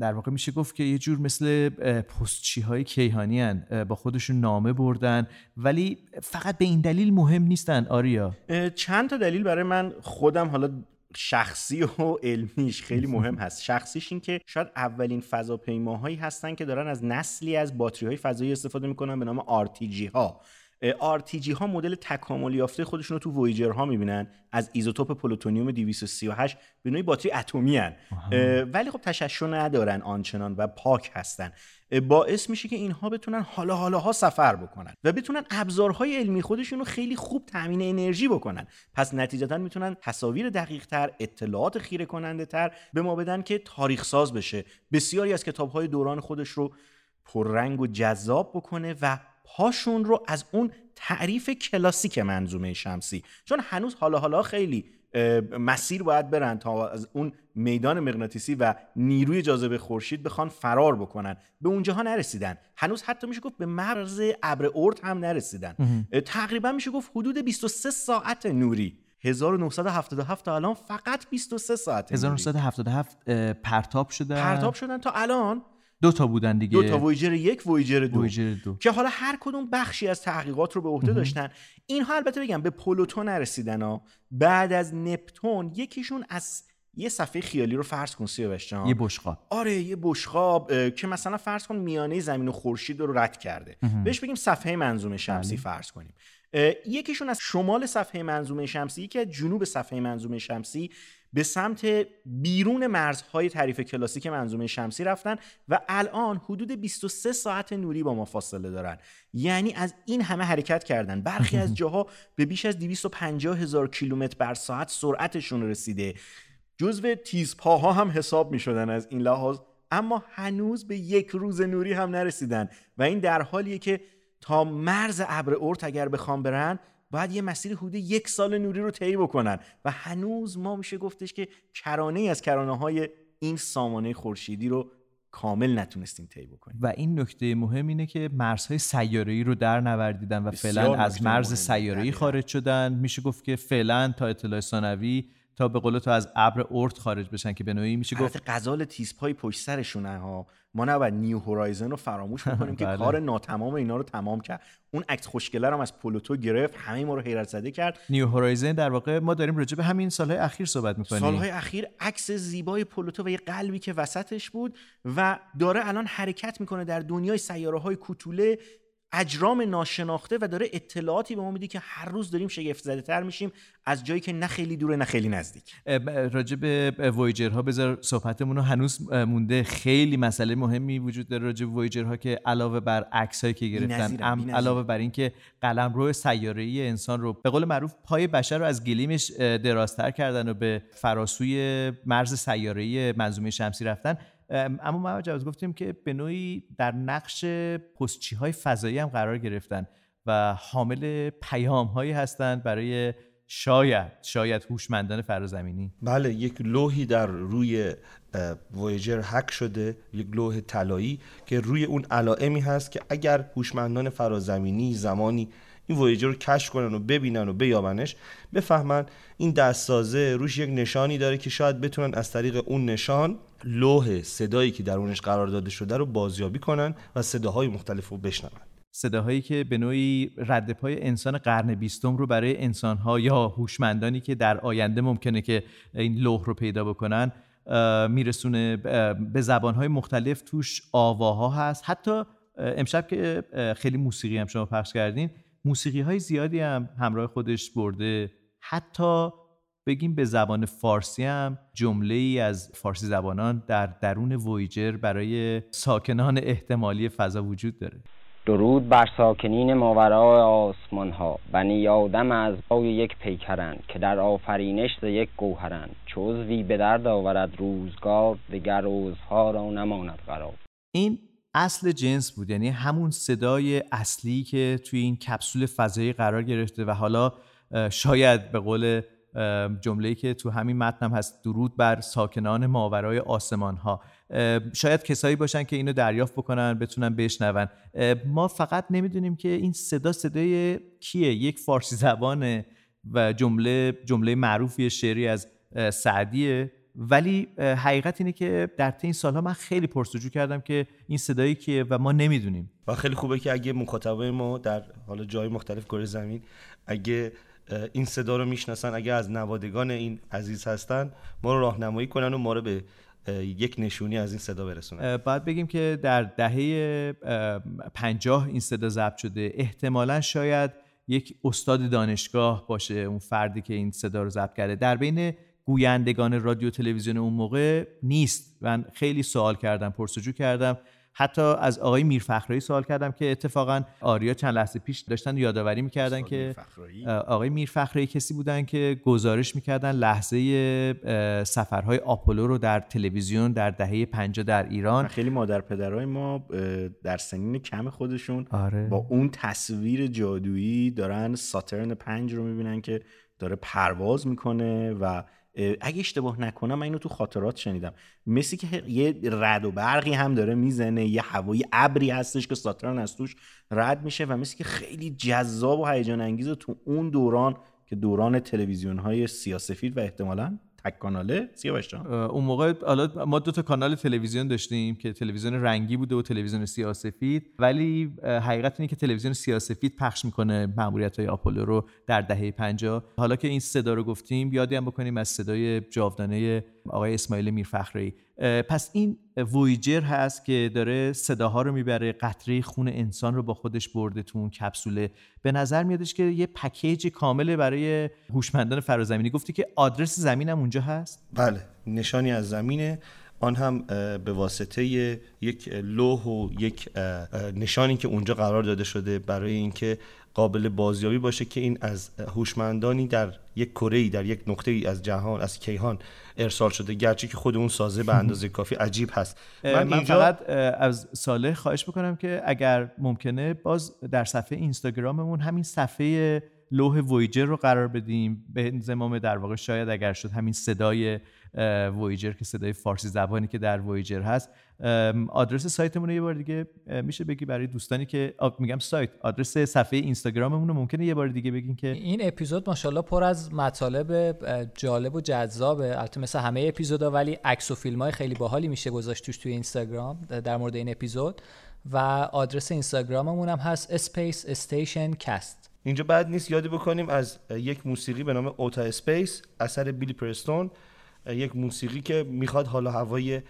در واقع میشه گفت که یه جور مثل پستچی های کیهانی هن. با خودشون نامه بردن. ولی فقط به این دلیل مهم نیستن آریا. چند تا دلیل برای من خودم حالا شخصی و علمیش خیلی مهم هست. شخصیش این که شاید اولین فضاپیماهایی هستن که دارن از نسلی از باتری های فضایی استفاده می‌کنن به نام RTG ها. RTG ها مدل تکامل یافته خودشون رو تو وویجر ها می‌بینن. از ایزوتوپ پلوتونیوم 238 به نوعی باتری اتمی هن. ولی خب تشعشع ندارن آنچنان و پاک هستن. باعث میشه که اینها بتونن حالا حالا ها سفر بکنن و بتونن ابزارهای علمی خودشون رو خیلی خوب تامین انرژی بکنن. پس نتیجتا می‌تونن تصاویر دقیق تر اطلاعات خیره کننده تر به ما بدن که تاریخ ساز بشه. بسیاری از کتاب های دوران خودش رو پررنگ و جذاب بکنه و پاشون رو از اون تعریف کلاسیک منظومه شمسی. چون هنوز حالا حالا خیلی مسیر باید برن تا از اون میدان مغناطیسی و نیروی جاذبه خورشید بخوان فرار بکنن. به اونجاها نرسیدن. هنوز حتی میشه گفت به مرز ابر اورت هم نرسیدن. تقریبا میشه گفت حدود 23 ساعت نوری. 1977 تا الان فقط 23 ساعت 1977 پرتاب شدن پرتاب شدن تا الان. دو تا بودن دیگه. دو تا وویجر یک وویجر دو. وویجر دو. که حالا هر کدوم بخشی از تحقیقات رو به عهده داشتن. اینها البته بگم به پلوتو نرسیدن ها. بعد از نپتون یکیشون از یه صفحه خیالی رو فرض کن سیاوش جان. یه بشقاب. آره یه بشقاب که مثلا فرض کن میانه زمین و خورشید رو رد کرده. بهش بگیم صفحه منظومه شمسی بله. فرض کنیم. یکیشون از شمال صفحه منظومه شمسی یکی از جنوب صفحه منظومه شمسی. به سمت بیرون مرزهای تعریف کلاسیک منظومه شمسی رفتن و الان حدود 23 ساعت نوری با ما فاصله دارن. یعنی از این همه حرکت کردن. برخی از جاها به بیش از 250 هزار کیلومتر بر ساعت سرعتشون رسیده. جزو تیزپاها هم حساب می شدن از این لحاظ. اما هنوز به یک روز نوری هم نرسیدن. و این در حالیه که تا مرز ابر اورت اگر بخوام برن باید یه مسیر حدود یک سال نوری رو طی بکنن. و هنوز ما میشه گفتش که کرانه ای از کرانه های این سامانه خورشیدی رو کامل نتونستیم طی بکنیم. و این نکته مهم اینه که مرزهای سیاره‌ای رو در نوردیدن و فعلا از مرز سیاره‌ای خارج شدن. میشه گفت که فعلا تا اطلاع ثانوی تا به قول تو از ابر اورت خارج بشن که به نوعی میشه گفت غزال تیزپای پشت سرشونه ها. ما نباید نیو هورایزن رو فراموش بکنیم که بله. کار ناتمام اینا رو تمام کرد. اون عکس خوشگله هم از پلوتو گرفت همه ما رو حیرت زده کرد. نیو هورایزن در واقع ما داریم راجع به همین سالهای اخیر صحبت می‌کنیم. سالهای اخیر عکس زیبای پلوتو و یه قلبی که وسطش بود و داره الان حرکت می‌کنه در دنیای سیاره های کوتوله اجرام ناشناخته و داره اطلاعاتی به ما میده که هر روز داریم شگفت زده تر میشیم از جایی که نه خیلی دوره نه خیلی نزدیک. راجع به وویجرها بذار صحبتمون رو هنوز مونده. خیلی مسئله مهمی وجود داره راجع وویجرها که علاوه بر عکسایی که گرفتن علاوه بر اینکه قلم روی سیاره انسان رو به قول معروف پای بشر رو از گلیمش درازتر کردن و به فراسوی مرز سیاره منظومه شمسی رفتن اما ما جواز گفتیم که به نوعی در نقش پستچی های فضایی هم قرار گرفتن و حامل پیام هایی هستند برای شاید شاید هوشمندان فرازمینی بله یک لوحی در روی وویجر هک شده یک لوح طلایی که روی اون علائمی هست که اگر هوشمندان فرازمینی زمانی این وویجر رو کشف کنن و ببینن و بیابنش بفهمن این دستسازه روش یک نشانی داره که شاید بتونن از طریق اون نشان لوح صدایی که در اونش قرار داده شده رو بازیابی کنن و صداهای مختلف رو بشنون. صداهایی که به نوعی رد پای انسان قرن بیستم رو برای انسانها یا هوشمندانی که در آینده ممکنه که این لوح رو پیدا بکنن میرسونه به زبانهای مختلف توش آواها هست. حتی امشب که خیلی موسیقی هم شما پخش کردین موسیقی های زیادی هم همراه خودش برده. حتی بگیم به زبان فارسی هم جمله ای از فارسی زبانان در درون وویجر برای ساکنان احتمالی فضا وجود داره. درود بر ساکنین ماورای آسمان ها بنی آدم از بای یک پیکرند که در آفرینش ز یک گوهرند. چوزوی به درد آورد روزگار دگر روزها را نماند قرار. این اصل جنس بود. یعنی همون صدای اصلی که توی این کپسول فضایی قرار گرفته و حالا شاید به قول جمله‌ای که تو همین متنم هست درود بر ساکنان ماورای آسمان ها شاید کسایی باشن که اینو دریافت بکنن بتونن بشنون. ما فقط نمی‌دونیم که این صدا صدای کیه. یک فارسی زبانه و جمله جمله معروفی شعری از سعدیه. ولی حقیقت اینه که در طی این سالها من خیلی پرسجو کردم که این صدایی کیه و ما نمی‌دونیم. و خیلی خوبه که اگه مخاطبای ما در حالا جای مختلف کره زمین اگه این صدا رو می‌شناسن اگه از نوادگان این عزیز هستن ما رو راهنمایی کنن و ما رو به یک نشونی از این صدا برسونن. باید بگیم که در دهه پنجاه این صدا ضبط شده. احتمالا شاید یک استاد دانشگاه باشه اون فردی که این صدا رو ضبط کرده. در بین گویندگان رادیو تلویزیون اون موقع نیست. من خیلی سوال کردم پرسجو کردم. حتی از آقای میرفخرایی سوال کردم که اتفاقا آریا چند لحظه پیش داشتن یادآوری می‌کردن که آقای میرفخرایی کسی بودن که گزارش می‌کردن لحظه سفرهای آپولو رو در تلویزیون در دهه 50 در ایران. خیلی مادر پدرای ما در سنین کم خودشون آره. با اون تصویر جادویی دارن ساترن پنج رو می‌بینن که داره پرواز می‌کنه و اگه اشتباه نکنم من اینو تو خاطرات شنیدم. مثل که یه رد و برقی هم داره می‌زنه یه هوایی ابری هستش که ساترن از توش رد میشه و مثل که خیلی جذاب و هیجان انگیزه تو اون دوران که دوران تلویزیون های سیاسفید و احتمالا تک کاناله سیاوش جان. اون موقع ما دو تا کانال تلویزیون داشتیم که تلویزیون رنگی بوده و تلویزیون سیاسفید. ولی حقیقت اینه که تلویزیون سیاسفید پخش می‌کنه ماموریت های آپولو رو در دهه 50 حالا که این صدا رو گفتیم یادی هم بکنیم از صدای جاودانه آقای اسماعیل میرفخری. پس این وویجر هست که داره صداها رو می‌بره قطره خون انسان رو با خودش برده تو اون کپسوله. به نظر میادش که یه پکیج کامله برای هوشمندان فرازمینی. گفتی که آدرس زمینم اونجا هست؟ بله نشانی از زمینه. آن هم به واسطه یک لوح و یک نشانی که اونجا قرار داده شده برای اینکه قابل بازیابی باشه که این از هوشمندانی در یک کره در یک نقطه ای از جهان از کیهان ارسال شده. گرچه که خود اون سازه به اندازه کافی عجیب هست. من, من فقط از ساله خواهش بکنم که اگر ممکنه باز در صفحه اینستاگراممون همین صفحه لوح وویجر رو قرار بدیم. به زمام در واقع شاید اگر شد همین صدای وویجر که صدای فارسی زبانی که در وویجر هست. آدرس سایتمون رو یه بار دیگه میشه بگی برای دوستانی که میگم سایت آدرس صفحه اینستاگراممون رو ممکنه یه بار دیگه بگین که این اپیزود ماشاءالله پر از مطالب جالب و جذابه. البته مثل همه اپیزودا ولی عکس و فیلم های خیلی باحالی میشه گذاشت توش توی اینستاگرام در مورد این اپیزود. و آدرس اینستاگراممون هم هست space station cast اینجا بد نیست یادی بکنیم از یک موسیقی به نام Outa-Space اثر بیلی پرستون یک موسیقی که می‌خواد حال و هوای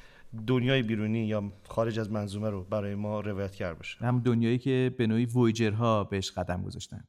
دنیای بیرونی یا خارج از منظومه رو برای ما روایت کرد باشه. هم دنیایی که به نوعی وویجرها بهش قدم گذاشتن.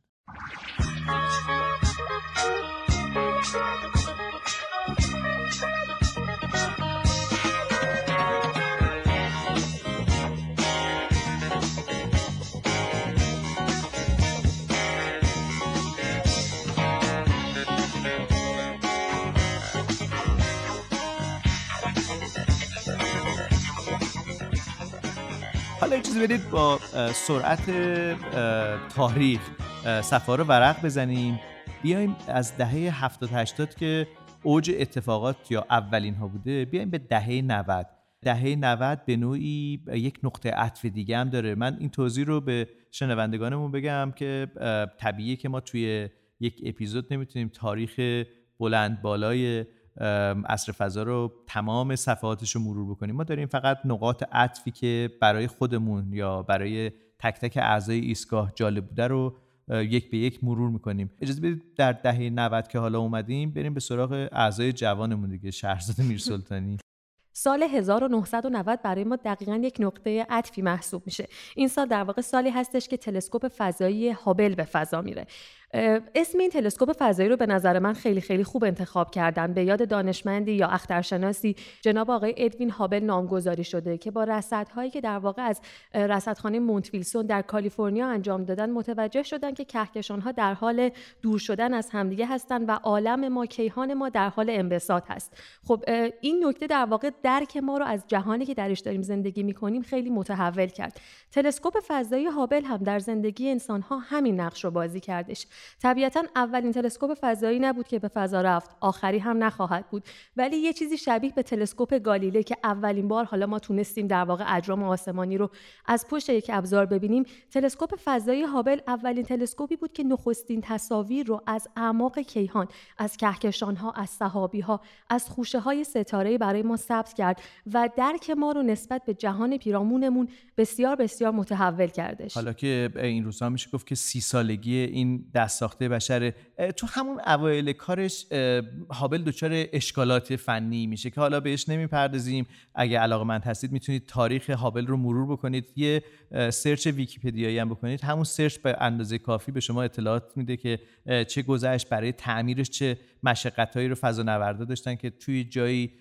حالا چیزی بدید با سرعت تاریخ صفحه رو ورق بزنیم. بیایم از دهه 70 80 که اوج اتفاقات یا اولین ها بوده بیایم به دهه 90 دهه 90 به نوعی یک نقطه عطف دیگه هم داره. من این توضیح رو به شنوندگانمون بگم که طبیعیه که ما توی یک اپیزود نمی‌تونیم تاریخ بلند بالای اصر فضا رو تمام صفحاتش رو مرور بکنیم. ما داریم فقط نقاط عطفی که برای خودمون یا برای تک تک اعضای ایستگاه جالب بوده رو یک به یک مرور می‌کنیم. اجازه بدید در دهه 90 که حالا اومدیم بریم به سراغ اعضای جوانمون دیگه شهرزاد میرسلطانی. سال 1990 برای ما دقیقا یک نقطه عطفی محسوب میشه. این سال در واقع سالی هستش که تلسکوپ فضایی هابل به فضا میره. اسم این تلسکوپ فضایی رو به نظر من خیلی خیلی خوب انتخاب کردن. به یاد دانشمندی یا اخترشناسی جناب آقای ادوین هابل نامگذاری شده که با رصدهایی که در واقع از رصدخانه مونت ویلسون در کالیفرنیا انجام دادن متوجه شدن که کهکشانها در حال دور شدن از همدیگه هستند و عالم ما کیهان ما در حال انبساط هست. خب این نکته در واقع درک ما رو از جهانی که درش داریم زندگی می‌کنیم خیلی متحول کرد. تلسکوپ فضایی هابل هم در زندگی انسانها همین نقش رو بازی کردش. طبیعتا اولین تلسکوپ فضایی نبود که به فضا رفت. آخری هم نخواهد بود. ولی یه چیزی شبیه به تلسکوپ گالیله که اولین بار حالا ما تونستیم در واقع اجرام آسمانی رو از پشت یک ابزار ببینیم تلسکوپ فضایی هابل اولین تلسکوپی بود که نخستین تصاویر رو از اعماق کیهان از کهکشان ها از صحابی ها از خوشه های ستاره برای ما ثبت کرد و درک ما رو نسبت به جهان پیرامونمون بسیار بسیار متحول کردش. حالا که این روزها میشه گفت که سی سالگی این دست ساخته بشره تو همون اوایل کارش هابل دچار اشکالات فنی میشه که حالا بهش نمی‌پردازیم. اگه علاقه مند هستید می‌تونید تاریخ هابل رو مرور بکنید. یه search ویکیپدیایی هم بکنید. همون search به اندازه کافی به شما اطلاعات میده که چه گذشت برای تعمیرش چه مشقتهایی رو فضا نوردا داشتن که توی جایی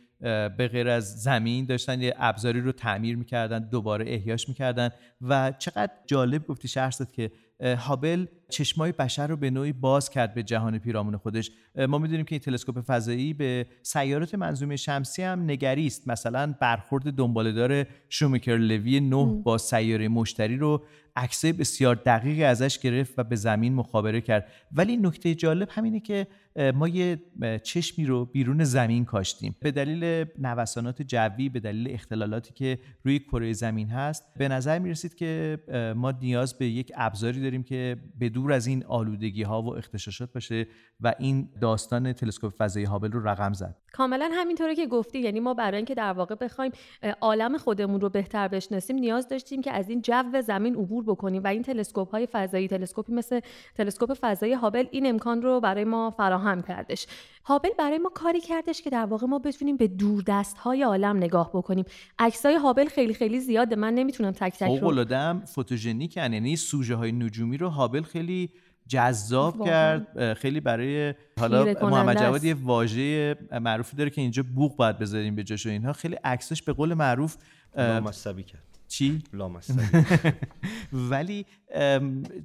به غیر از زمین داشتن یه ابزاری رو تعمیر می‌کردن دوباره احیاش می‌کردن. و چقدر جالب گفتی شهرزاد که هابل چشمای بشر رو به نوعی باز کرد به جهان پیرامون خودش. ما می‌دونیم که این تلسکوپ فضایی به سیارات منظومه شمسی هم نگریست. مثلا برخورد دنبالدار شومیکر لوی 9 با سیاره مشتری رو عکسه بسیار دقیقی ازش گرفت و به زمین مخابره کرد. ولی نکته جالب همینه که ما یه چشمی رو بیرون زمین کاشتیم. به دلیل نوسانات جوی به دلیل اختلالاتی که روی کره زمین هست به نظر می‌رسید که ما نیاز به یک ابزاری داریم که به دور از این آلودگی ها و اختشاشات باشه و این داستان تلسکوپ فضایی هابل رو رقم زد. کاملا همینطوره که گفتی. یعنی ما برای اینکه در واقع بخوایم عالم خودمون رو بهتر بشناسیم نیاز داشتیم که از این جو زمین عبور بکنیم و این تلسکوپ های فضایی تلسکوپی مثل تلسکوپ فضایی هابل این امکان رو برای ما فراهم کردش. هابل برای ما کاری کردش که در واقع ما بتونیم به دوردست های عالم نگاه بکنیم. عکسای هابل خیلی خیلی زیاده. من نمی‌تونم تک تک رو فوتوژنیک یعنی سوژه های نجومی رو هابل خیلی جذاب کرد. خیلی برای حالا محمد جواد یه واژه معروفی داره که اینجا بوق باید بذاریم به جاش و اینها. خیلی عکسش به قول معروف لامصبی کرد. چی؟ لامصبی ولی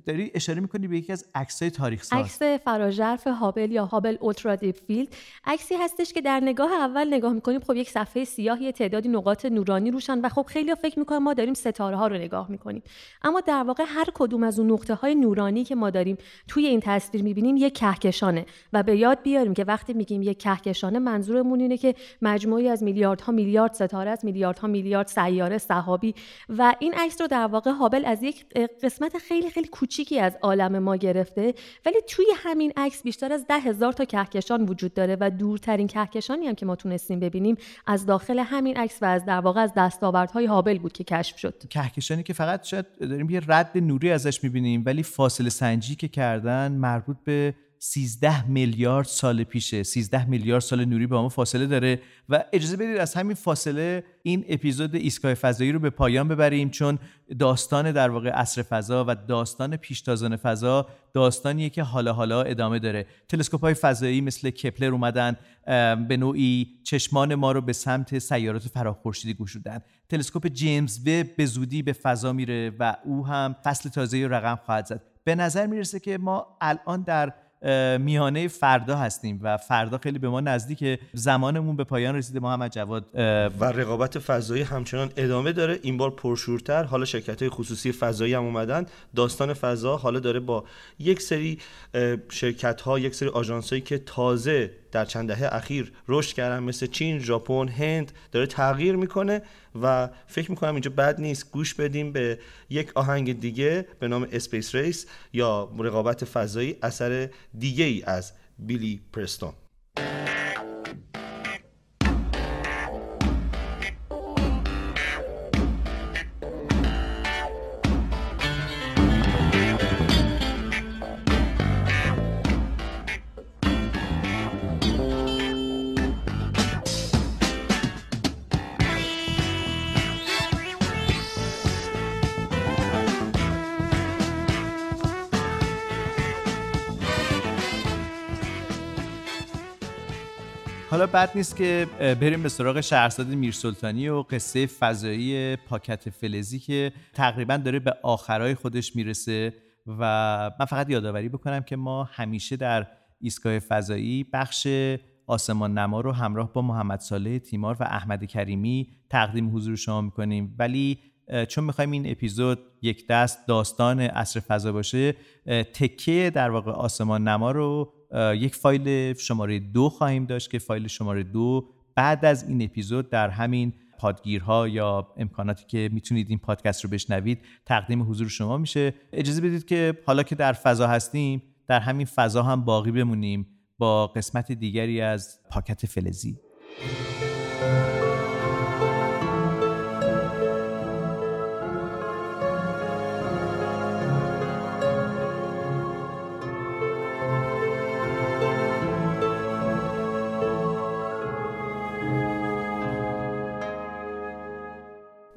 داری اشاره می‌کنی به یکی از عکسای تاریخ ساز. عکس فراژرف هابل یا Hubble Ultra Deep Field عکسی هستش که در نگاه اول نگاه می‌کنیم خب یک صفحه سیاهی تعدادی نقاط نورانی روشن و خب خیلی فکر می‌کنن ما داریم ستاره ها رو نگاه می‌کنیم. اما در واقع هر کدوم از اون نقطه های نورانی که ما داریم توی این تصویر می‌بینیم یک کهکشانه. و به یاد بیاریم که وقتی میگیم یک کهکشانه منظورمون اینه که مجموعی از میلیاردها میلیارد ستاره از میلیاردها میلیارد سیاره صحابی و این عکس رو در واقع هابل از یک قسمت خیلی خیلی کوچیکی از عالم ما گرفته. ولی توی همین عکس بیشتر از ده هزار تا کهکشان وجود داره و دورترین کهکشانی هم که ما تونستیم ببینیم از داخل همین عکس و از در واقع از دستاوردهای هابل بود که کشف شد. کهکشانی که فقط شاید داریم یه رد نوری ازش می‌بینیم ولی فاصله سنجی که کردن مربوط به 13 میلیارد سال پیشه. 13 میلیارد سال نوری با ما فاصله داره و اجازه بدید از همین فاصله این اپیزود ایستگاه فضایی رو به پایان ببریم چون داستان در واقع عصر فضا و داستان پیشتازان فضا داستانیه که حالا حالا ادامه داره. تلسکوپ های فضایی مثل کپلر اومدن به نوعی چشمان ما رو به سمت سیارات فراخورشیدی گشودن. تلسکوپ جیمز وب به زودی به فضا میره و او هم فصل تازه رقم خواهد زد. به نظر می‌رسه که ما الان در میانه فردا هستیم و فردا خیلی به ما نزدیک زمانمون به پایان رسیده. محمد جواد و رقابت فضایی همچنان ادامه داره. این بار پرشورتر حالا شرکت های خصوصی فضایی هم اومدن. داستان فضا حالا داره با یک سری شرکت ها یک سری آژانس هایی که تازه در چند دهه اخیر رشد کردن مثل چین، ژاپن، هند داره تغییر می‌کنه و فکر می‌کنم اینجا بد نیست گوش بدیم به یک آهنگ دیگه به نام Space Race یا رقابت فضایی اثر دیگه ای از بیلی پرستون. بد نیست که بریم به سراغ شهرزاد میرسلطانی و قصه فضایی پاکت فلزی که تقریبا داره به آخرای خودش می‌رسه و من فقط یادآوری بکنم که ما همیشه در ایستگاه فضایی بخش آسمان نما رو همراه با محمد صالح تیمار و احمد کریمی تقدیم حضور شما می‌کنیم. ولی چون می‌خوایم این اپیزود یک دست داستان اصر فضا باشه تکه در واقع آسمان نما رو یک فایل شماره دو خواهیم داشت که فایل شماره دو بعد از این اپیزود در همین پادگیرها یا امکاناتی که می‌تونید این پادکست رو بشنوید تقدیم حضور شما میشه. اجازه بدید که حالا که در فضا هستیم در همین فضا هم باقی بمونیم با قسمت دیگری از پاکت فلزی.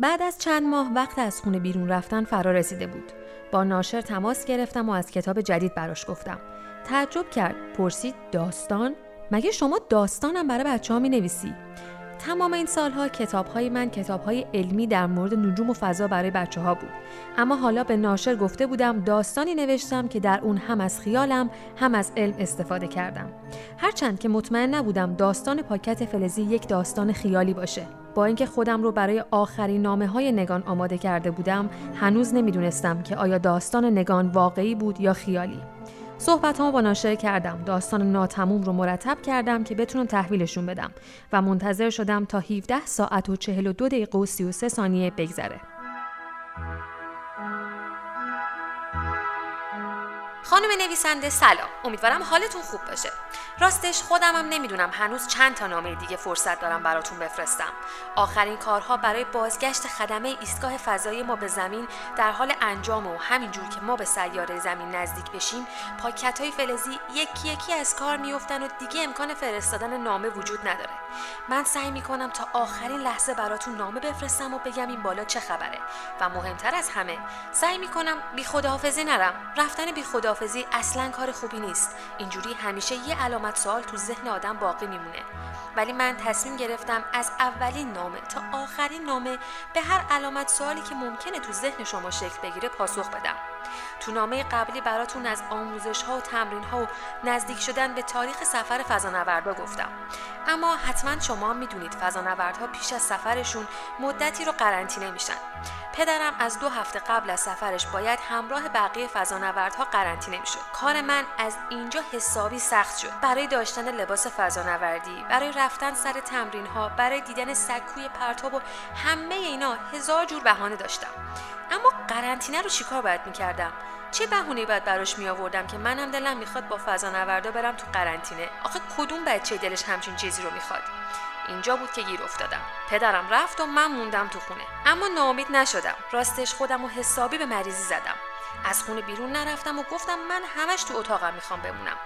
بعد از چند ماه وقت از خونه بیرون رفتن فرا رسیده بود. با ناشر تماس گرفتم و از کتاب جدید براش گفتم. تعجب کرد. پرسید داستان؟ مگه شما داستانم برای بچه ها می نویسی؟ تمام این سالها کتاب های من کتاب های علمی در مورد نجوم و فضا برای بچه ها بود. اما حالا به ناشر گفته بودم داستانی نوشتم که در اون هم از خیالم هم از علم استفاده کردم. هرچند که مطمئن نبودم داستان پاکت فلزی یک داستان خیالی باشه. با اینکه خودم رو برای آخرین نامه های نگان آماده کرده بودم هنوز نمی‌دونستم که آیا داستان نگان واقعی بود یا خیالی. صحبت با ناشر کردم. داستان ناتموم رو مرتب کردم که بتونم تحویلشون بدم و منتظر شدم تا 17 ساعت و 42 دقیقه و 33 ثانیه بگذره. خانم نویسنده سلام. امیدوارم حالتون خوب باشه. راستش خودم هم نمی‌دونم. هنوز چند تا نامه دیگه فرصت دارم براتون بفرستم. آخرین کارها برای بازگشت خدمه ایستگاه فضایی ما به زمین در حال انجام و همینجور که ما به سیاره زمین نزدیک بشیم پاکت های فلزی یکی یکی از کار میفتن و دیگه امکان فرستادن نامه وجود نداره. من سعی می‌کنم تا آخرین لحظه براتون نامه بفرستم و بگم این بالا چه خبره. و مهمتر از همه سعی می‌کنم بی خداحافظی نرم. رفتن بی خداحافظی اصلا کار خوبی نیست. اینجوری همیشه یه علامت سوال تو ذهن آدم باقی میمونه. ولی من تصمیم گرفتم از اولین نامه تا آخرین نامه به هر علامت سوالی که ممکنه تو ذهن شما شکل بگیره پاسخ بدم. تو نامه قبلی براتون از آموزش ها و تمرین ها و نزدیک شدن به تاریخ سفر فضانوردها گفتم. اما حتما شما می‌دونید فضانوردها پیش از سفرشون مدتی رو قرنطینه میشن. پدرم از دو هفته قبل از سفرش باید همراه بقیه فضانوردها قرنطینه می‌شد. کار من از اینجا حسابی سخت شد. برای داشتن لباس فضانوردی برای رفتن سر تمرین ها برای دیدن سکوی پرتاب و همه اینا هزار جور بهانه داشتم. اما قرنطینه رو چیکار باید می‌کردم؟ چه بهونه باید براش می آوردم که منم دلم می‌خواد با فضانوردا برم تو قرنطینه؟ آخه کدوم بچه دلش همچین چیزی رو می‌خواد؟ اینجا بود که گیر افتادم. پدرم رفت و من موندم تو خونه. اما ناامید نشدم. راستش خودم و حسابی به مریضی زدم. از خونه بیرون نرفتم و گفتم من همش تو اتاقم می‌خوام بمونم.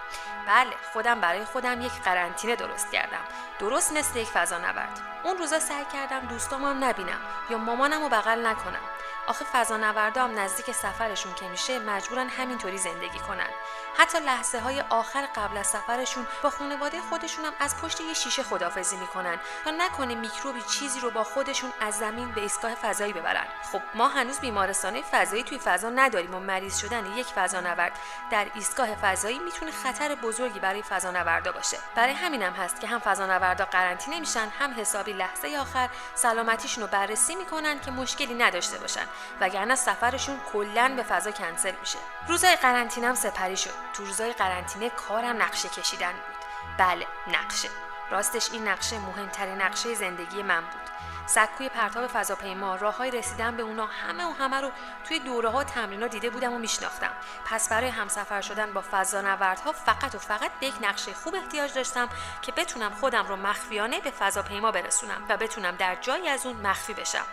بله خودم برای خودم یک قرنطینه درست کردم. درست مثل یک فضا نورد اون روزا سعی کردم دوستامم نبینم یا مامانم رو بغل نکنم. آخه فضا هم نزدیک سفرشون که میشه مجبورن همینطوری زندگی کنن. حتی لحظه های آخر قبل از سفرشون با خانواده خودشون هم از پشت یه شیشه خدافزی می‌کنن تا نکنه میکروبی چیزی رو با خودشون از زمین به ایستگاه فضایی ببرن. خب ما هنوز بیمارستانه فضایی توی فضا نداریم و مریض شدن یک فضانورد. در ایستگاه فضایی می‌تونه خطر بزرگی برای فضانوردا باشه. برای همینم هست که هم فضانوردا قرنطینه میشن هم حسابی لحظه آخر سلامتیشون رو بررسی می‌کنن که مشکلی نداشته باشن. وگرنه سفرشون کلا به فضا کنسل میشه. روزای قرنطینه سپری شد. تو روزای قرنطینه کارم نقشه کشیدن بود. بله نقشه. راستش این نقشه مهمترین نقشه زندگی من بود. سکوی پرتاب فضاپیما راههای رسیدن به اونا همه و همه رو توی دوره ها تمرین دیده بودم و میشناختم. پس برای همسفر شدن با فضانوردها فقط و فقط به یک نقشه خوب احتیاج داشتم که بتونم خودم رو مخفیانه به فضاپیما برسونم و بتونم در جایی از اون مخفی بشم.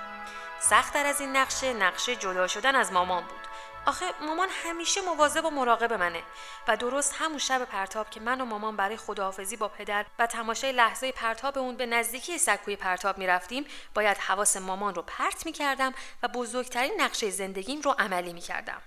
سختتر از این نقشه نقشه جدا شدن از مامان بود. آخه مامان همیشه مواظب و مراقب منه و درست همون شب پرتاب که من و مامان برای خداحافظی با پدر و تماشای لحظه پرتاب اون به نزدیکی سکوی پرتاب می‌رفتیم باید حواس مامان رو پرت می‌کردم و بزرگترین نقشه زندگیم رو عملی می‌کردم.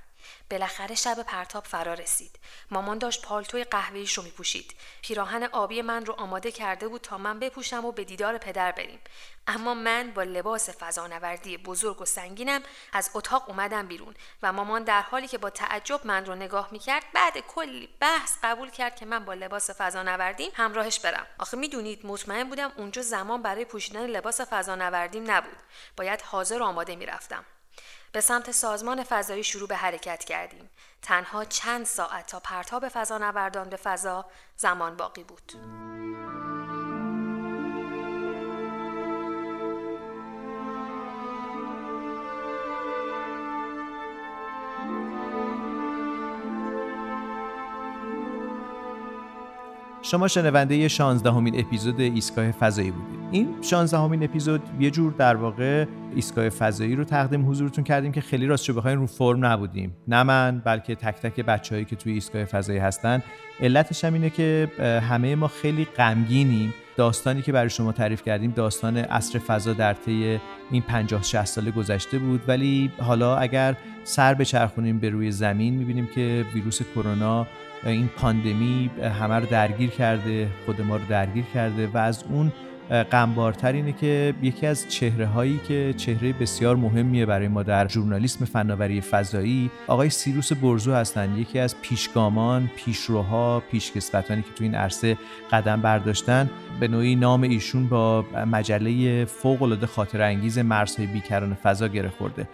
بالاخره شب پرتاب فرا رسید. مامان داشت پالتوی قهوه‌ایش رو میپوشید. پیراهن آبی من رو آماده کرده بود تا من بپوشم و به دیدار پدر بریم. اما من با لباس فضانوردی بزرگ و سنگینم از اتاق اومدم بیرون و مامان در حالی که با تعجب من رو نگاه می‌کرد بعد کلی بحث قبول کرد که من با لباس فضانوردیم همراهش برم. آخه می‌دونید مطمئن بودم اونجا زمان برای پوشیدن لباس فضانوردیم نبود. باید حاضر آماده می‌رفتم. به سمت سازمان فضایی شروع به حرکت کردیم. تنها چند ساعت تا پرتاب فضانوردان به فضا زمان باقی بود. شما شنونده 16 همین اپیزود ایستگاه فضایی بودید. این 16 همین اپیزود یه جور در واقع ایستگاه فضایی رو تقدیم حضورتون کردیم که خیلی راستش بخواین رو فرم نبودیم. نه من بلکه تک تک بچههایی که توی ایستگاه فضایی هستن. علتش هم اینه که همه ما خیلی غمگینیم. داستانی که برای شما تعریف کردیم داستان اصر فضا در طی این 50 60 سال گذشته بود. ولی حالا اگر سر بچرخونیم به روی زمین می‌بینیم که ویروس کرونا این پاندمی همه رو درگیر کرده خود ما رو درگیر کرده و از اون غمبارتر اینه که یکی از چهره هایی که چهره بسیار مهمیه برای ما در ژورنالیسم فناوری فضایی آقای سیروس برزو هستند یکی از پیشگامان پیشروها پیشکسوتانی که تو این عرصه قدم برداشتن. به نوعی نام ایشون با مجله فوق العاده خاطر انگیز مرزهای بیکران فضا گره خورده.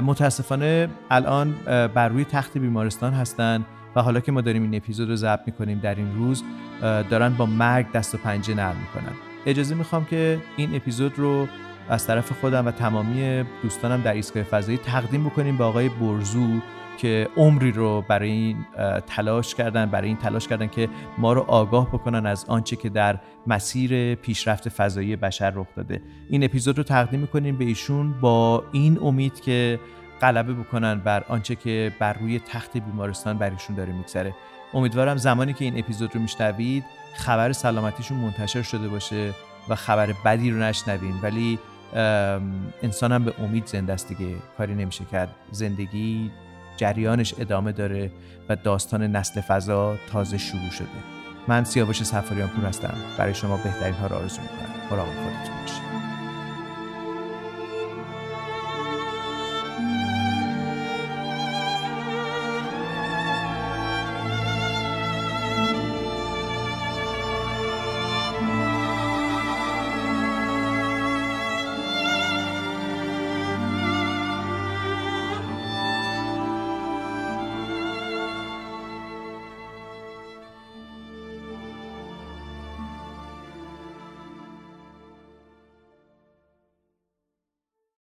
متاسفانه الان بر روی تخت بیمارستان هستند و حالا که ما داریم این اپیزود رو ضبط می‌کنیم در این روز دارن با مرگ دست و پنجه نرم می‌کنن. اجازه می‌خوام که این اپیزود رو از طرف خودم و تمامی دوستانم در ایستگاه فضایی تقدیم بکنیم به آقای برزو که عمری رو برای این تلاش کردن برای این تلاش کردن که ما رو آگاه بکنن از آنچه که در مسیر پیشرفت فضایی بشر رخ داده. این اپیزود رو تقدیم می‌کنیم به ایشون با این امید که غلبه بکنن بر آنچه که بر روی تخت بیمارستان برایشون داره میگذره. امیدوارم زمانی که این اپیزود رو میشنوید خبر سلامتیشون منتشر شده باشه و خبر بدی رو نشنویم. ولی انسان هم به امید زنده است دیگه. کاری نمیشه کرد. زندگی جریانش ادامه داره و داستان نسل فضا تازه شروع شده. من سیاوش سفاریان پور هستم. برای شما بهترین ها رو آرزو می‌کنم. مراقب خودتون